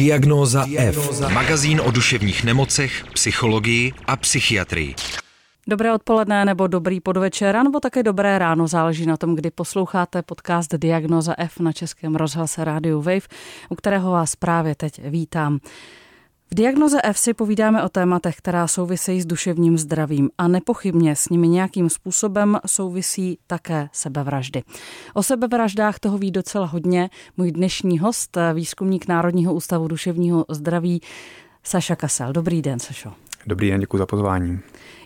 Diagnóza F. Magazín o duševních nemocech, psychologii a psychiatrii. Dobré odpoledne nebo dobrý podvečer, nebo také dobré ráno, záleží na tom, kdy posloucháte podcast Diagnoza F na českém rozhlase Radio Wave, u kterého vás právě teď vítám. V diagnoze F si povídáme o tématech, která souvisejí s duševním zdravím a nepochybně s nimi nějakým způsobem souvisí také sebevraždy. O sebevraždách toho ví docela hodně můj dnešní host, výzkumník Národního ústavu duševního zdraví Saša Kasel. Dobrý den, Sašo. Dobrý den, děkuji za pozvání.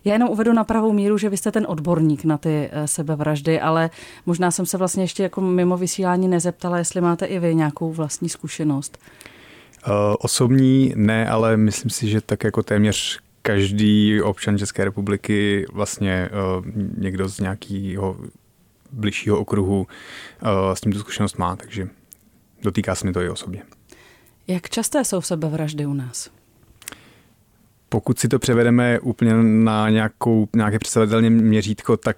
Já jenom uvedu na pravou míru, že vy jste ten odborník na ty eh, sebevraždy, ale možná jsem se vlastně ještě jako mimo vysílání nezeptala, jestli máte i vy nějakou vlastní zkušenost. Eh, osobní ne, ale myslím si, že tak jako téměř každý občan České republiky vlastně eh, někdo z nějakého bližšího okruhu eh, s tímto zkušenost má, takže dotýká se mi to i osobně. Jak časté jsou sebevraždy u nás? Pokud si to převedeme úplně na nějakou, nějaké představitelné měřítko, tak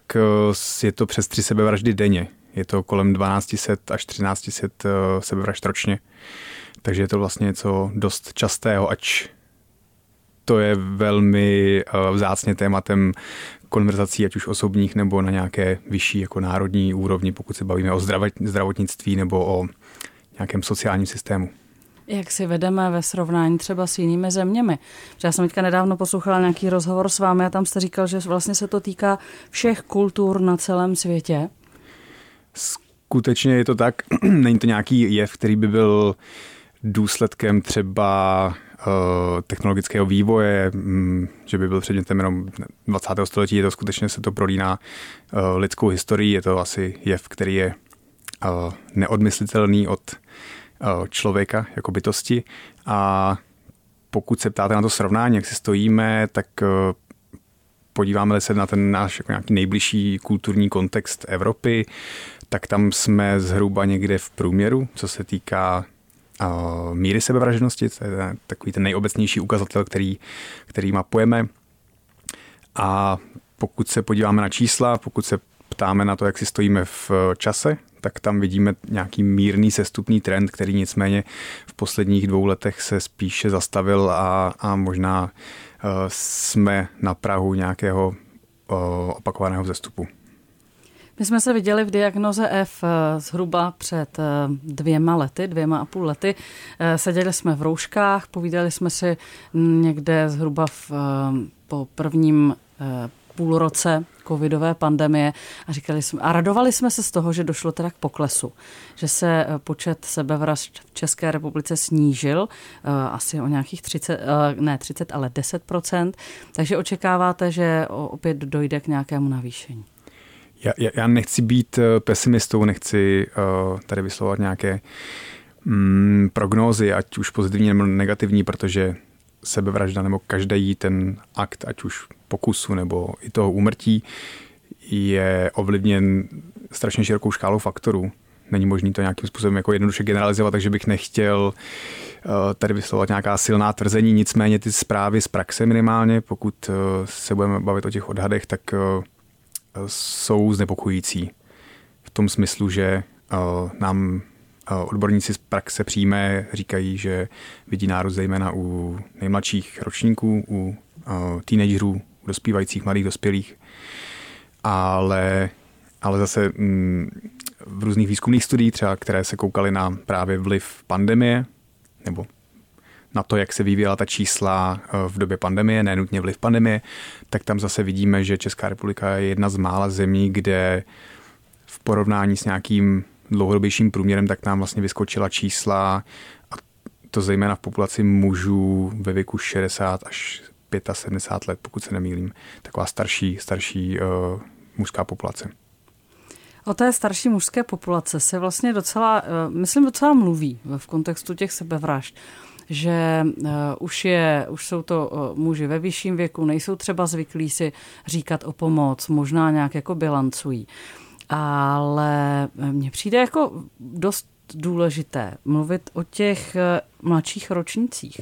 je to přes tři sebevraždy denně. Je to kolem 1200 až 1300 sebevražd ročně. Takže je to vlastně něco dost častého, ač to je velmi eh, vzácně tématem konverzací, ať už osobních nebo na nějaké vyšší jako národní úrovni, pokud se bavíme o zdravotnictví nebo o nějakém sociálním systému. Jak si vedeme ve srovnání třeba s jinými zeměmi? Já jsem teďka nedávno poslouchala nějaký rozhovor s vámi a tam jste říkal, že vlastně se to týká všech kultur na celém světě. Skutečně je to tak. Není to nějaký jev, který by byl uh, důsledkem třeba uh, technologického vývoje, um, že by byl předmětem jenom 20. století, je to skutečně se to prolíná uh, lidskou historii, je to asi jev, který je uh, neodmyslitelný od člověka jako bytosti a pokud se ptáte na to srovnání, jak si stojíme, tak podíváme se na ten náš jako nějaký nejbližší kulturní kontext Evropy, tak tam jsme zhruba někde v průměru, co se týká míry sebevražednosti, to je takový ten nejobecnější ukazatel, který, který mapujeme. A pokud se podíváme na čísla, pokud se ptáme na to, jak si stojíme v čase, tak tam vidíme nějaký mírný sestupný trend, který nicméně v posledních dvou letech se spíše zastavil a, a možná uh, jsme na Prahu nějakého uh, opakovaného vzestupu. My jsme se viděli v diagnoze F eh, zhruba před eh, dvěma lety, dvěma a půl lety. Eh, seděli jsme v rouškách, povídali jsme si někde zhruba v, po prvním půlroce covidové pandemie a říkali jsme, a radovali jsme se z toho, že došlo teda k poklesu, že se počet sebevražd v České republice snížil asi o nějakých 30, ne 30, ale 10% takže očekáváte, že opět dojde k nějakému navýšení. Já, já nechci být eh, pesimistou, nechci uh, tady vyslovovat nějaké mm, prognózy, ať už pozitivní nebo negativní, protože sebevražda nebo každý ten akt, ať už pokusu nebo i toho úmrtí, je ovlivněn strašně širokou škálou faktorů. Není možné to nějakým způsobem jako jednoduše generalizovat, takže bych nechtěl uh, tady vyslovovat nějaká silná tvrzení, nicméně ty zprávy z praxe minimálně, pokud se budeme bavit o těch odhadech, tak jsou znepokojící. V tom smyslu, že eh, nám eh, odborníci z praxe přímé říkají, že vidí nárůst zejména u nejmladších ročníků, u eh, teenagerů, u dospívajících mladých dospělých, ale, ale zase mm, v různých výzkumných studiích, třeba které se koukaly na právě vliv pandemie, nebo na to, jak se vyvíjela ta čísla eh, v době pandemie, nenutně vliv pandemie, tak tam zase vidíme, že Česká republika je jedna z mála zemí, kde v porovnání s nějakým dlouhodobějším průměrem, tak nám vlastně vyskočila čísla a to zejména v populaci mužů ve věku 60 až 75 let, pokud se nemýlím. Taková starší, starší uh, mužská populace. O té starší mužské populace se vlastně docela, eh, myslím, docela mluví v kontextu těch sebevražd že uh, už, je, už jsou to uh, muži ve vyšším věku, nejsou třeba zvyklí si říkat o pomoc, možná nějak jako bilancují. Ale mně přijde jako dost důležité mluvit o těch eh, mladších ročnících.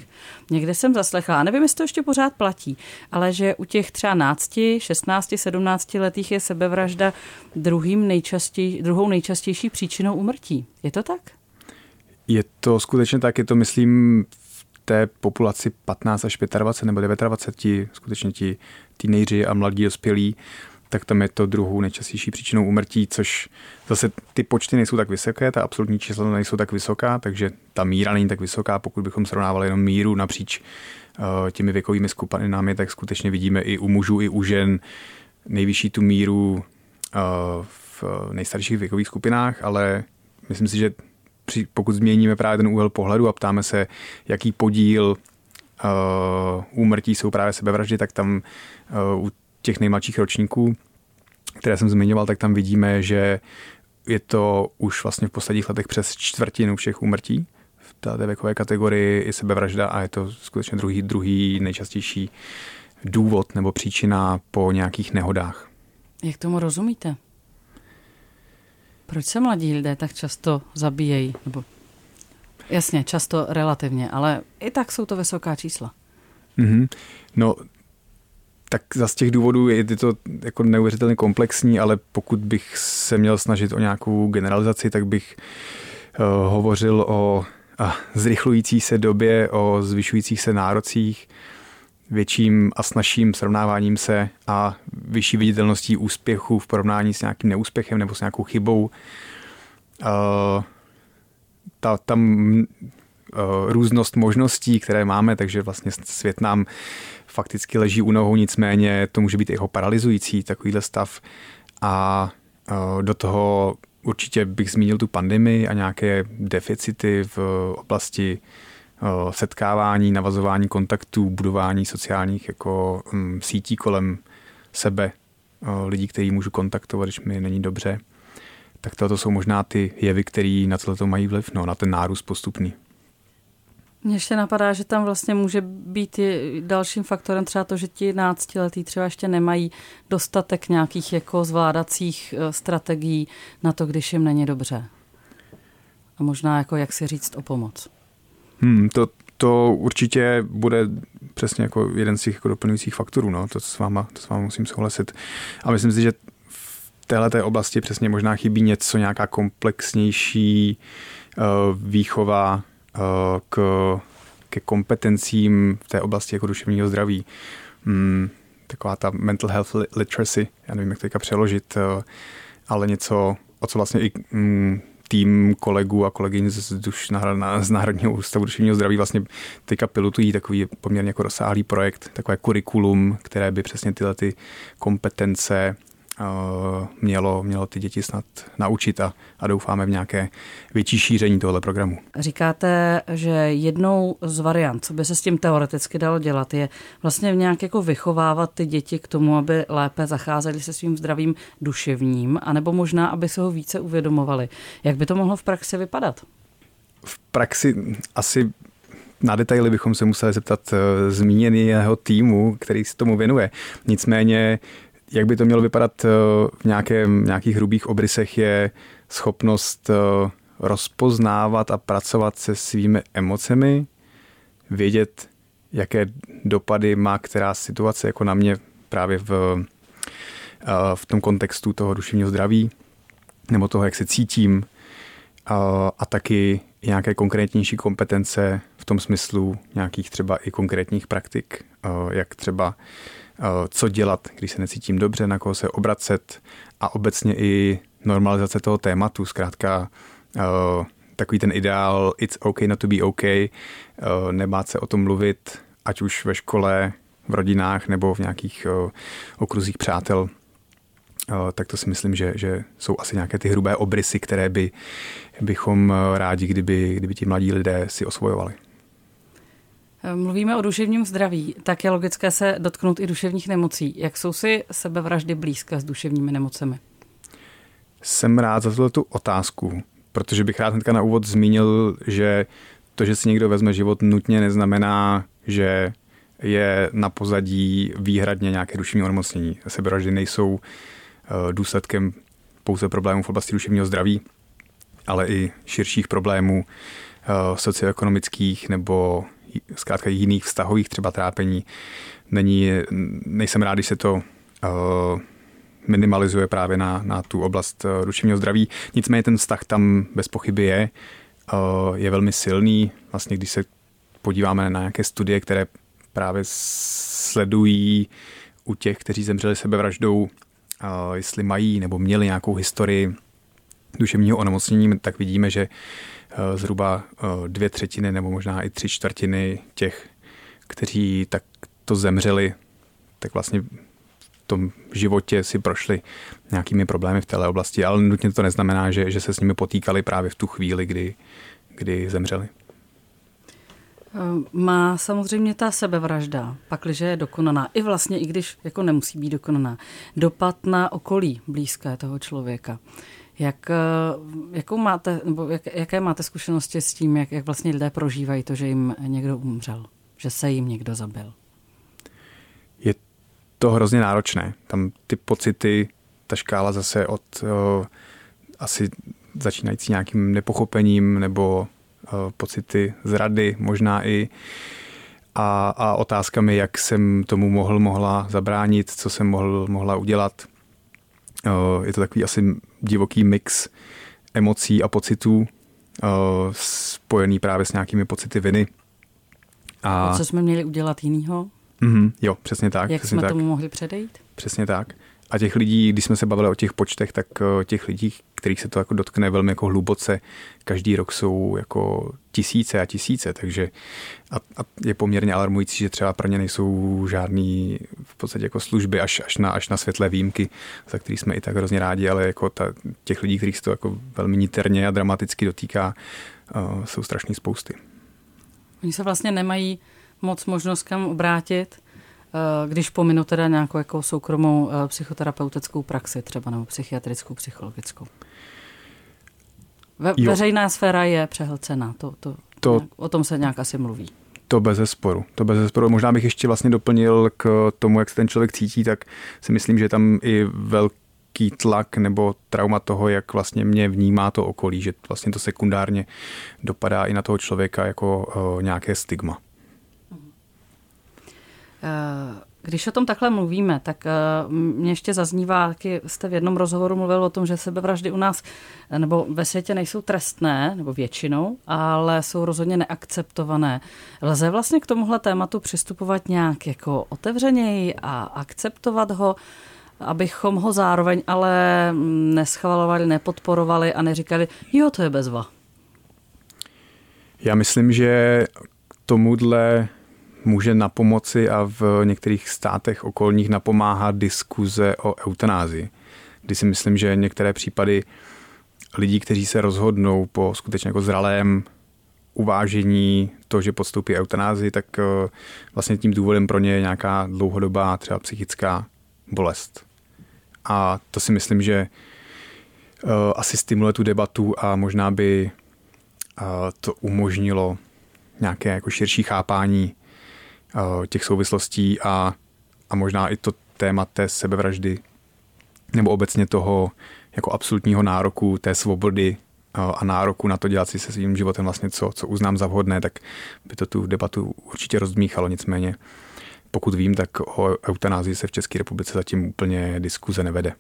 Někde jsem zaslechla, nevím, jestli to ještě pořád platí, ale že u těch třeba nácti, 16, 17 letých je sebevražda druhým nejčastěj, druhou nejčastější příčinou umrtí. Je to tak? Je to skutečně tak, je to myslím v té populaci 15 až 25 nebo 29, ti, skutečně ti teenageři a mladí dospělí, tak tam je to druhou nejčastější příčinou úmrtí, což zase ty počty nejsou tak vysoké, ta absolutní čísla nejsou tak vysoká, takže ta míra není tak vysoká, pokud bychom srovnávali jenom míru napříč uh, těmi věkovými skupinami, tak skutečně vidíme i u mužů, i u žen nejvyšší tu míru uh, v nejstarších věkových skupinách, ale myslím si, že pokud změníme právě ten úhel pohledu a ptáme se, jaký podíl uh, úmrtí jsou právě sebevraždy, tak tam uh, u těch nejmladších ročníků, které jsem zmiňoval, tak tam vidíme, že je to už vlastně v posledních letech přes čtvrtinu všech úmrtí v té věkové kategorii i sebevražda a je to skutečně druhý, druhý nejčastější důvod nebo příčina po nějakých nehodách. Jak tomu rozumíte? Proč se mladí lidé tak často zabíjejí? Nebo jasně, často relativně, ale i tak jsou to vysoká čísla. Mm-hmm. No, tak za z těch důvodů je to jako neuvěřitelně komplexní, ale pokud bych se měl snažit o nějakou generalizaci, tak bych uh, hovořil o uh, zrychlující se době, o zvyšujících se nárocích, větším a snažším srovnáváním se a vyšší viditelností úspěchu v porovnání s nějakým neúspěchem nebo s nějakou chybou. Uh, ta, tam uh, různost možností, které máme, takže vlastně svět nám fakticky leží u nohou, nicméně to může být jeho paralyzující takovýhle stav a uh, do toho určitě bych zmínil tu pandemii a nějaké deficity v oblasti setkávání, navazování kontaktů, budování sociálních jako um, sítí kolem sebe, lidí, který můžu kontaktovat, když mi není dobře. Tak toto jsou možná ty jevy, které na tohle mají vliv, no, na ten nárůst postupný. Mně ještě napadá, že tam vlastně může být dalším faktorem třeba to, že ti náctiletí třeba ještě nemají dostatek nějakých jako zvládacích e, strategií na to, když jim není dobře. A možná jako jak si říct o pomoc. Hmm, to, to určitě bude přesně jako jeden z těch jako doplňujících faktorů, no, to s váma, to s váma musím souhlasit. A myslím si, že v této oblasti přesně možná chybí něco, nějaká komplexnější uh, výchova uh, k, ke kompetencím v té oblasti jako duševního zdraví. Hmm, taková ta mental health literacy, já nevím, jak to přeložit, uh, ale něco, o co vlastně i um, tým kolegů a kolegyň z, duš, z Národního ústavu duševního zdraví vlastně teďka pilotují takový poměrně jako rozsáhlý projekt, takové kurikulum, které by přesně tyhle ty kompetence mělo, mělo ty děti snad naučit a, a doufáme v nějaké větší šíření tohle programu. Říkáte, že jednou z variant, co by se s tím teoreticky dalo dělat, je vlastně nějak jako vychovávat ty děti k tomu, aby lépe zacházeli se svým zdravím duševním, anebo možná, aby se ho více uvědomovali. Jak by to mohlo v praxi vypadat? V praxi asi na detaily bychom se museli zeptat eh, zmíněného týmu, který se tomu věnuje. Nicméně jak by to mělo vypadat eh, v nějakém, nějakých hrubých obrysech, je schopnost eh, rozpoznávat a pracovat se svými emocemi, vědět, jaké dopady má která situace jako na mě právě v, eh, v tom kontextu toho duševního zdraví nebo toho, jak se cítím a, a taky nějaké konkrétnější kompetence v tom smyslu nějakých třeba i konkrétních praktik, jak třeba co dělat, když se necítím dobře, na koho se obracet a obecně i normalizace toho tématu, zkrátka eh, takový ten ideál it's okay not to be okay, eh, nebát se o tom mluvit, ať už ve škole, v rodinách nebo v nějakých okruzích přátel, tak to si myslím, že, že jsou asi nějaké ty hrubé obrysy, které by, bychom rádi, kdyby, kdyby ti mladí lidé si osvojovali. Mluvíme o duševním zdraví, tak je logické se dotknout i duševních nemocí. Jak jsou si sebevraždy blízké s duševními nemocemi? Jsem rád za tu otázku, protože bych rád hnedka na úvod zmínil, že to, že si někdo vezme život, nutně neznamená, že je na pozadí výhradně nějaké duševní onemocnění. Sebevraždy nejsou eh, důsledkem pouze problémů v oblasti duševního zdraví, ale i širších problémů eh, socioekonomických nebo zkrátka jiných vztahových třeba trápení. Není, nejsem rád, když se to uh, minimalizuje právě na, na tu oblast uh, duševního zdraví. Nicméně ten vztah tam bez pochyby je je velmi silný. Vlastně když se podíváme na nějaké studie, které právě sledují u těch, kteří zemřeli sebevraždou, jestli mají nebo měli nějakou historii duševního onemocnění, tak vidíme, že zhruba dvě třetiny nebo možná i tři čtvrtiny těch, kteří tak to zemřeli, tak vlastně v tom životě si prošli nějakými problémy v této oblasti, ale nutně to neznamená, že, že se s nimi potýkali právě v tu chvíli, kdy, kdy zemřeli. Má samozřejmě ta sebevražda, pakliže je dokonaná, i vlastně, i když jako nemusí být dokonaná, dopad na okolí blízké toho člověka. Jak, eh, jakou máte, nebo jak, jaké máte zkušenosti s tím, jak, jak vlastně lidé prožívají to, že jim někdo umřel, že se jim někdo zabil? Je to hrozně náročné. Tam ty pocity, ta škála zase od o, asi začínající nějakým nepochopením nebo o, pocity zrady, možná i a, a otázkami, jak jsem tomu mohl, mohla zabránit, co jsem mohl, mohla udělat. Je to takový asi divoký mix emocí a pocitů, o, spojený právě s nějakými pocity viny. A, a co jsme měli udělat jinýho? Mm-hmm, jo, přesně tak. Jak přesně jsme tak. tomu mohli předejít? Přesně tak. A těch lidí, když jsme se bavili o těch počtech, tak eh, těch lidí, kterých se to jako dotkne velmi jako hluboce, každý rok jsou jako tisíce a tisíce, takže a, a je poměrně alarmující, že třeba pro ně nejsou žádný v podstatě jako služby až, až, na, až na světlé výjimky, za který jsme i tak hrozně rádi, ale jako ta, těch lidí, kterých se to jako velmi niterně a dramaticky dotýká, uh, jsou strašně spousty. Oni se vlastně nemají moc možnost kam obrátit, eh, když pominu teda nějakou jako soukromou eh, psychoterapeutickou praxi třeba nebo psychiatrickou, psychologickou. Ve, veřejná sféra je přehlcená, to, to, to, nějak, o tom se nějak asi mluví. To bez zesporu. To bez zesporu. Možná bych ještě vlastně doplnil k tomu, jak se ten člověk cítí, tak si myslím, že tam i velký tlak nebo trauma toho, jak vlastně mě vnímá to okolí, že vlastně to sekundárně dopadá i na toho člověka jako uh, nějaké stigma. Eh, když o tom takhle mluvíme, tak eh, mě ještě zaznívá, taky jste v jednom rozhovoru mluvil o tom, že sebevraždy u nás eh, nebo ve světě nejsou trestné, nebo většinou, ale jsou rozhodně neakceptované. Lze vlastně k tomuhle tématu přistupovat nějak jako otevřeněji a akceptovat ho, abychom ho zároveň ale neschvalovali, nepodporovali a neříkali, jo, to je bezva. Já myslím, že tomuhle může na pomoci a v některých státech okolních napomáhat diskuze o eutanázii. Kdy si myslím, že některé případy lidí, kteří se rozhodnou po skutečně jako zralém uvážení to, že podstoupí eutanázii, tak eh, vlastně tím důvodem pro ně je nějaká dlouhodobá třeba psychická bolest. A to si myslím, že eh, asi stimuluje tu debatu a možná by eh, to umožnilo nějaké jako širší chápání těch souvislostí a, a možná i to téma té sebevraždy nebo obecně toho jako absolutního nároku té svobody eh, a nároku na to dělat si se svým životem vlastně co, co uznám za vhodné, tak by to tu debatu určitě rozdmíchalo. Nicméně, pokud vím, tak o eutanázii se v České republice zatím úplně diskuze nevede.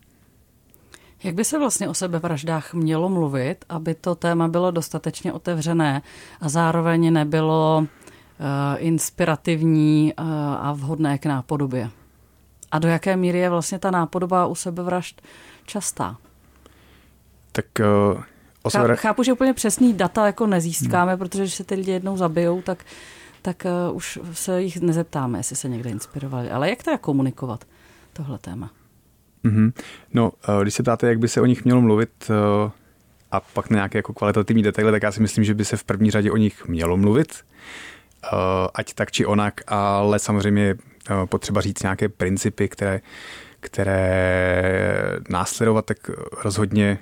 Jak by se vlastně o sebevraždách mělo mluvit, aby to téma bylo dostatečně otevřené a zároveň nebylo Eh, inspirativní eh, a vhodné k nápodobě. A do jaké míry je vlastně ta nápodoba u sebevražd častá? Tak uh, osvr... Chápu, že úplně přesný data jako nezískáme, hmm. protože když se ty lidi jednou zabijou, tak, tak uh, už se jich nezeptáme, jestli se někde inspirovali. Ale jak teda komunikovat tohle téma? Mm-hmm. No, uh, když se ptáte, jak by se o nich mělo mluvit uh, a pak na nějaké jako kvalitativní detaily, tak já si myslím, že by se v první řadě o nich mělo mluvit. Eh, ať tak či onak, ale samozřejmě eh, potřeba říct nějaké principy, které, které následovat, tak rozhodně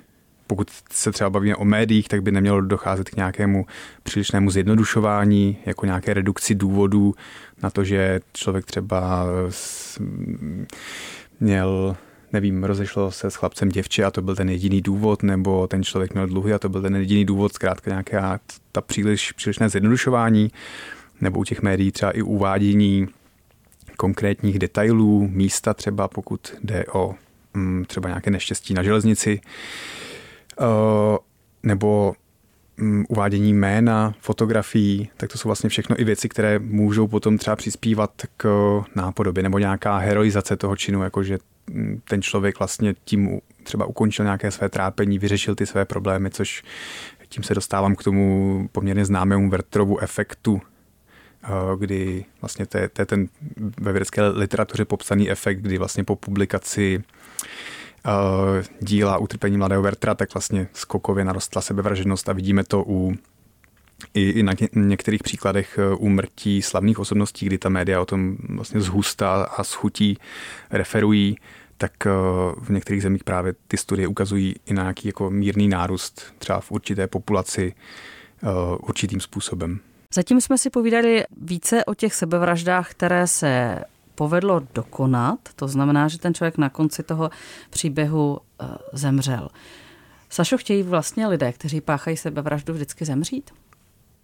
pokud se třeba bavíme o médiích, tak by nemělo docházet k nějakému přílišnému zjednodušování, jako nějaké redukci důvodů na to, že člověk třeba měl nevím, rozešlo se s chlapcem děvče a to byl ten jediný důvod, nebo ten člověk měl dluhy a to byl ten jediný důvod, zkrátka nějaké ta příliš, přílišné zjednodušování. Uh, nebo u těch médií třeba i uvádění konkrétních detailů, místa třeba, pokud jde o mm, třeba nějaké neštěstí na železnici, uh, nebo mm, uvádění jména, fotografií, tak to jsou vlastně všechno i věci, které můžou potom třeba přispívat k nápodobě nebo nějaká heroizace toho činu, jakože mm, ten člověk vlastně tím třeba ukončil nějaké své trápení, vyřešil ty své problémy, což tím se dostávám k tomu poměrně známému Vertrovu efektu, eh, kdy vlastně to je, to je ten ve vědecké literatuře popsaný efekt, kdy vlastně po publikaci uh, díla Utrpení mladého Vertra, tak vlastně skokově narostla sebevražednost a vidíme to u i, i na některých příkladech eh, úmrtí slavných osobností, kdy ta média o tom vlastně zhusta a schutí referují, tak eh, v některých zemích právě ty studie ukazují i na nějaký jako mírný nárůst třeba v určité populaci určitým způsobem. Zatím jsme si povídali více o těch sebevraždách, které se povedlo dokonat, to znamená, že ten člověk na konci toho příběhu uh, zemřel. Sašo, chtějí vlastně lidé, kteří páchají sebevraždu, vždycky zemřít?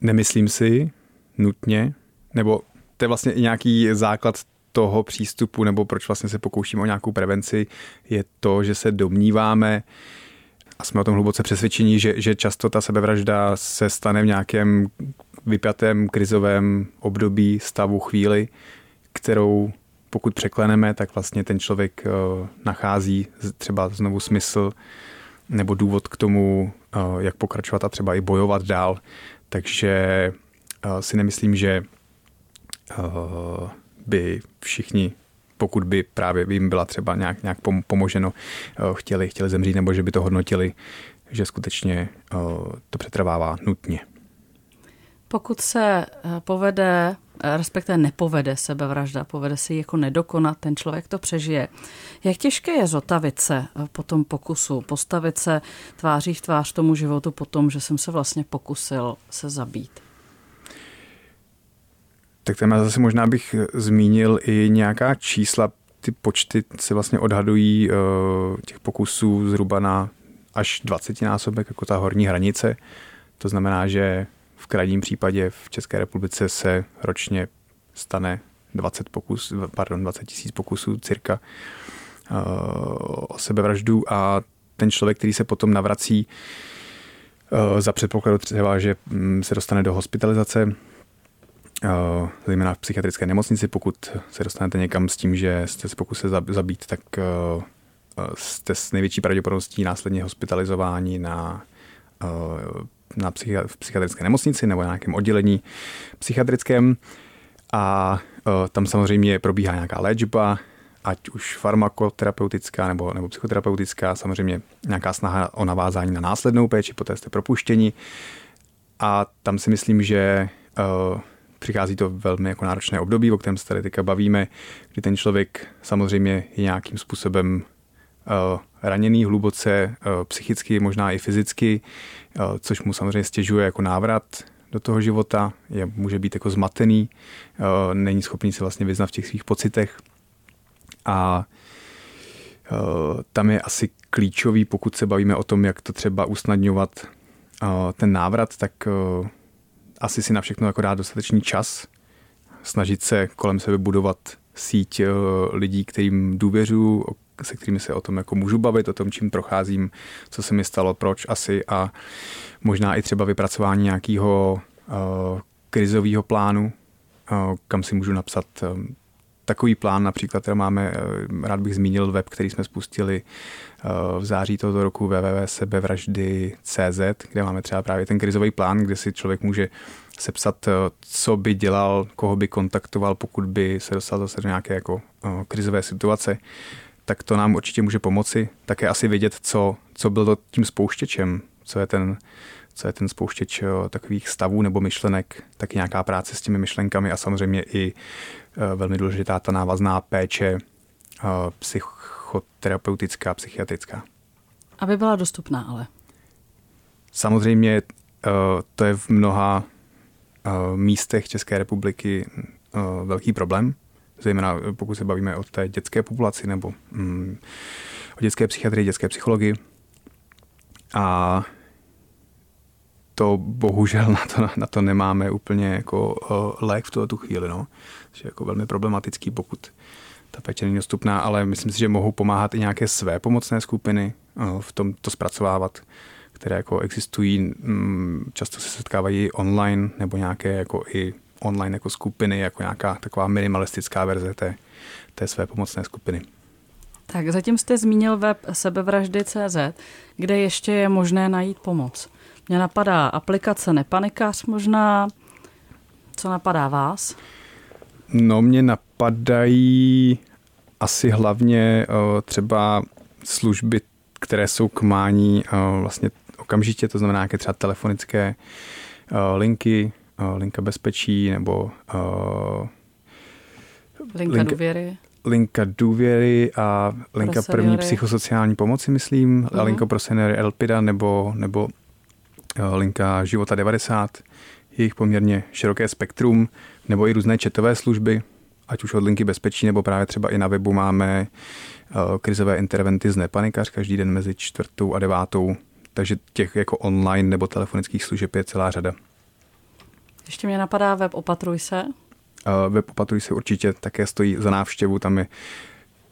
Nemyslím si nutně, nebo to je vlastně i nějaký základ toho přístupu, nebo proč vlastně se pokoušíme o nějakou prevenci, je to, že se domníváme, a jsme o tom hluboce přesvědčení, že, že často ta sebevražda se stane v nějakém vypjatém krizovém období, stavu, chvíli, kterou pokud překleneme, tak vlastně ten člověk eh, nachází třeba znovu smysl nebo důvod k tomu, eh, jak pokračovat a třeba i bojovat dál. Takže eh, si nemyslím, že by všichni pokud by právě jim byla třeba nějak, nějak pomoženo, chtěli, chtěli zemřít nebo že by to hodnotili, že skutečně to přetrvává nutně. Pokud se povede respektive nepovede sebevražda, povede si jako nedokonat, ten člověk to přežije. Jak těžké je zotavit se eh, po tom pokusu, postavit se tváří v tvář tomu životu po tom, že jsem se vlastně pokusil se zabít? Tak téma zase možná bych zmínil i nějaká čísla, ty počty se vlastně odhadují eh, těch pokusů zhruba na až 20 násobek, jako ta horní hranice. To znamená, že krajním případě v České republice se ročně stane 20 pokus, pardon, 20 tisíc pokusů cirka eh, o sebevraždu a ten člověk, který se potom navrací eh, za předpokladu třeba, že mm, se dostane do hospitalizace, eh, zejména v psychiatrické nemocnici, pokud se dostanete někam s tím, že jste se pokusili zabít, tak jste s největší pravděpodobností následně hospitalizováni na na psychi- v psychiatrické nemocnici nebo na nějakém oddělení psychiatrickém. A uh, tam samozřejmě probíhá nějaká léčba, ať už farmakoterapeutická nebo, nebo psychoterapeutická, samozřejmě nějaká snaha o navázání na následnou péči, poté jste propuštěni. A tam si myslím, že uh, přichází to velmi jako náročné období, o kterém se tady teďka bavíme, kdy ten člověk samozřejmě je nějakým způsobem uh, raněný hluboce uh, psychicky, možná i fyzicky, Eh, což mu samozřejmě stěžuje jako návrat do toho života, je, může být jako zmatený, eh, není schopný se vlastně vyznat v těch svých pocitech. A eh, tam je asi klíčový, pokud se bavíme o tom, jak to třeba usnadňovat ten návrat, tak asi si na všechno jako dát dostatečný čas, snažit se kolem sebe budovat síť lidí, kterým důvěřuju, se kterými se o tom jako můžu bavit, o tom, čím procházím, co se mi stalo, proč asi a možná i třeba vypracování nějakého uh, krizového plánu, uh, kam si můžu napsat um, takový plán například, který máme, rád bych zmínil web, který jsme spustili v září tohoto roku www.sebevraždy.cz, kde máme třeba právě ten krizový plán, kde si člověk může sepsat, co by dělal, koho by kontaktoval, pokud by se dostal zase do nějaké jako krizové situace tak to nám určitě může pomoci. Také asi vědět, co, co bylo tím spouštěčem, co je ten, co je ten spouštěč takových stavů nebo myšlenek, taky nějaká práce s těmi myšlenkami a samozřejmě i e, velmi důležitá ta návazná péče e, psychoterapeutická, psychiatrická. Aby byla dostupná ale. Samozřejmě to je v mnoha místech České republiky velký problém, zejména pokud se bavíme o té dětské populaci nebo mm, o dětské psychiatrii, dětské psychologii. A to bohužel na to, na to nemáme úplně jako uh, lék v tuto chvíli, no. Je jako velmi problematický, pokud ta péče není dostupná, ale myslím si, že mohou pomáhat i nějaké své pomocné skupiny uh, v tom to zpracovávat, které jako existují, mm, často se setkávají online nebo nějaké jako i online jako skupiny, jako nějaká taková minimalistická verze té, té své pomocné skupiny. Tak zatím jste zmínil web sebevraždy.cz, kde ještě je možné najít pomoc. Mně napadá aplikace Nepanikař možná. Co napadá vás? No, mě napadají asi hlavně uh, třeba služby, které jsou k mání uh, vlastně okamžitě, to znamená nějaké třeba telefonické uh, linky, linka bezpečí nebo uh, linka, linka důvěry. Linka důvěry a linka pro první psychosociální pomoci, myslím, uh-huh. a linka pro seniory Elpida nebo, nebo uh, linka Života 90, jejich poměrně široké spektrum, nebo i různé četové služby, ať už od linky bezpečí, nebo právě třeba i na webu máme krizové interventy z Nepanikař každý den mezi čtvrtou a devátou, takže těch jako online nebo telefonických služeb je celá řada. Ještě mě napadá web Opatruj se. Uh, web Opatruj se určitě také stojí za návštěvu, tam je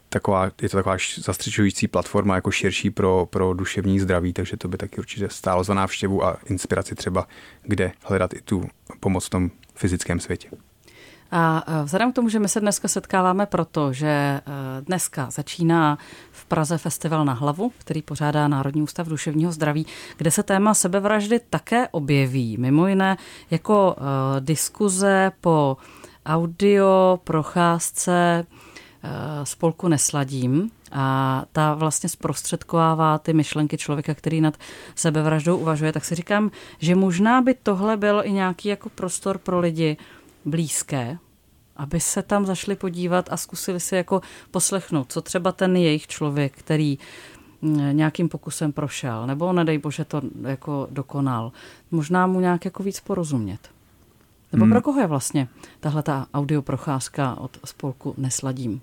taková, je to taková zastřečující platforma jako širší pro, pro duševní zdraví, takže to by taky určitě stálo za návštěvu a inspiraci třeba, kde hledat i tu pomoc v tom fyzickém světě. A vzhledem k tomu, že my se dneska setkáváme proto, že e, dneska začíná v Praze festival na hlavu, který pořádá Národní ústav duševního zdraví, kde se téma sebevraždy také objeví. Mimo jiné jako uh, diskuze po audio procházce spolku Nesladím, a ta vlastně zprostředkovává ty myšlenky člověka, který nad sebevraždou uvažuje, tak si říkám, že možná by tohle byl i nějaký jako prostor pro lidi, blízké, aby se tam zašli podívat a zkusili si jako poslechnout, co třeba ten jejich člověk, který mm, nějakým pokusem prošel, nebo nedej bože to jako dokonal, možná mu nějak jako víc porozumět. Nebo hmm. pro koho je vlastně tahle ta audioprocházka od spolku Nesladím?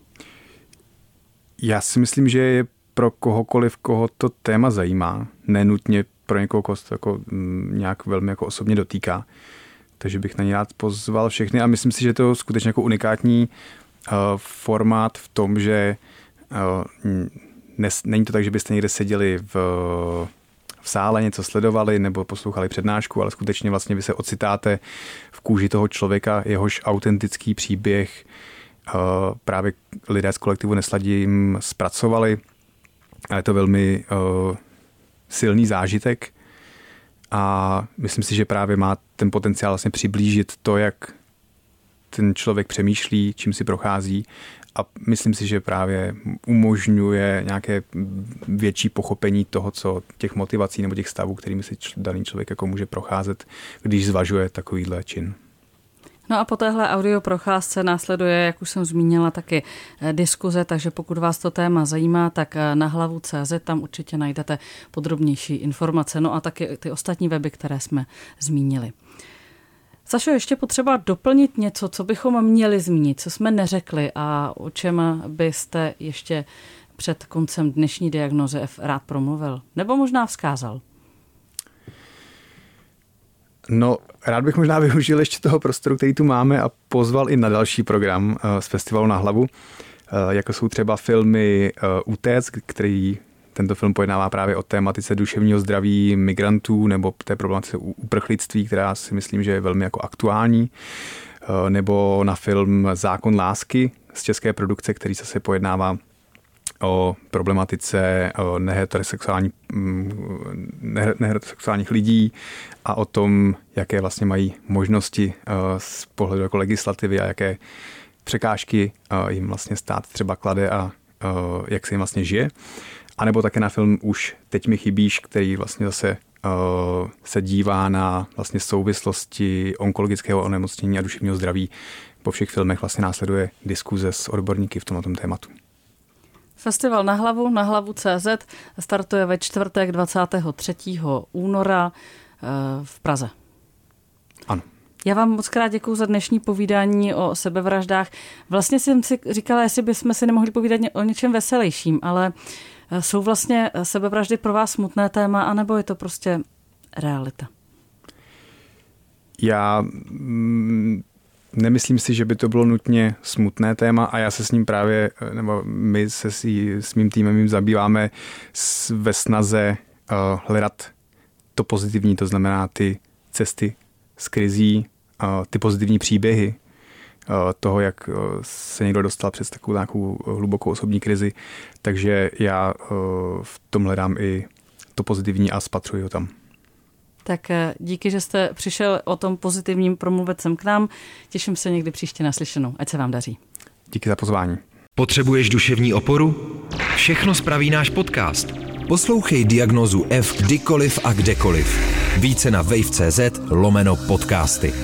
Já si myslím, že je pro kohokoliv, koho to téma zajímá, nenutně pro někoho, koho to jako mm, nějak velmi jako osobně dotýká takže bych na ně rád pozval všechny a myslím si, že to je skutečně jako unikátní uh, formát v tom, že uh, nes, není to tak, že byste někde seděli v, v sále, něco sledovali nebo poslouchali přednášku, ale skutečně vlastně vy se ocitáte v kůži toho člověka, jehož autentický příběh uh, právě lidé z kolektivu Nesladím zpracovali. A je to velmi uh, silný zážitek a myslím si, že právě má ten potenciál vlastně přiblížit to, jak ten člověk přemýšlí, čím si prochází a myslím si, že právě umožňuje nějaké větší pochopení toho, co těch motivací nebo těch stavů, kterými si daný člověk jako může procházet, když zvažuje takovýhle čin. No a po téhle audio procházce následuje, jak už jsem zmínila, taky eh, diskuze, takže pokud vás to téma zajímá, tak eh, na hlavu CZ tam určitě najdete podrobnější informace, no a taky ty ostatní weby, které jsme zmínili. Sašo, ještě potřeba doplnit něco, co bychom měli zmínit, co jsme neřekli a o čem byste ještě před koncem dnešní diagnoze rád promluvil, nebo možná vzkázal. No, rád bych možná využil ještě toho prostoru, který tu máme a pozval i na další program eh, z festivalu na hlavu, eh, jako jsou třeba filmy eh, Utéc, který tento film pojednává právě o tématice duševního zdraví migrantů nebo té problematice uprchlictví, která si myslím, že je velmi jako aktuální. Nebo na film Zákon lásky z české produkce, který se pojednává o problematice neheterosexuální, mm, neheterosexuálních lidí a o tom, jaké vlastně mají možnosti eh, z pohledu jako legislativy a jaké překážky eh, jim vlastně stát třeba klade a eh, jak se jim vlastně žije. A nebo také na film Už teď mi chybíš, který vlastně zase se dívá na vlastně souvislosti onkologického onemocnění a duševního zdraví. Po všech filmech vlastně následuje diskuze s odborníky v tomto tématu. Festival na hlavu, na hlavu CZ startuje ve čtvrtek 23. února eh, v Praze. Ano. Já vám moc krát děkuji za dnešní povídání o sebevraždách. Vlastně jsem si říkala, jestli bychom si nemohli povídat o něčem veselějším, ale eh, jsou vlastně sebevraždy pro vás smutné téma, anebo je to prostě realita? Já mm, Nemyslím si, že by to bylo nutně smutné téma a já se s ním právě, nebo my se s, s mým týmem jim zabýváme ve snaze uh, hledat to pozitivní, to znamená ty cesty z krizí, ty pozitivní příběhy toho, jak se někdo dostal přes takovou nějakou hlubokou osobní krizi. Takže já v tom hledám i to pozitivní a spatřuji ho tam. Tak eh, díky, že jste přišel o tom pozitivním promluvit sem k nám. Těším se někdy příště naslyšenou. Ať se vám daří. Díky za pozvání. Potřebuješ duševní oporu? Všechno spraví náš podcast. Poslouchej diagnozu F kdykoliv a kdekoliv. Více na wave.cz lomeno podcasty.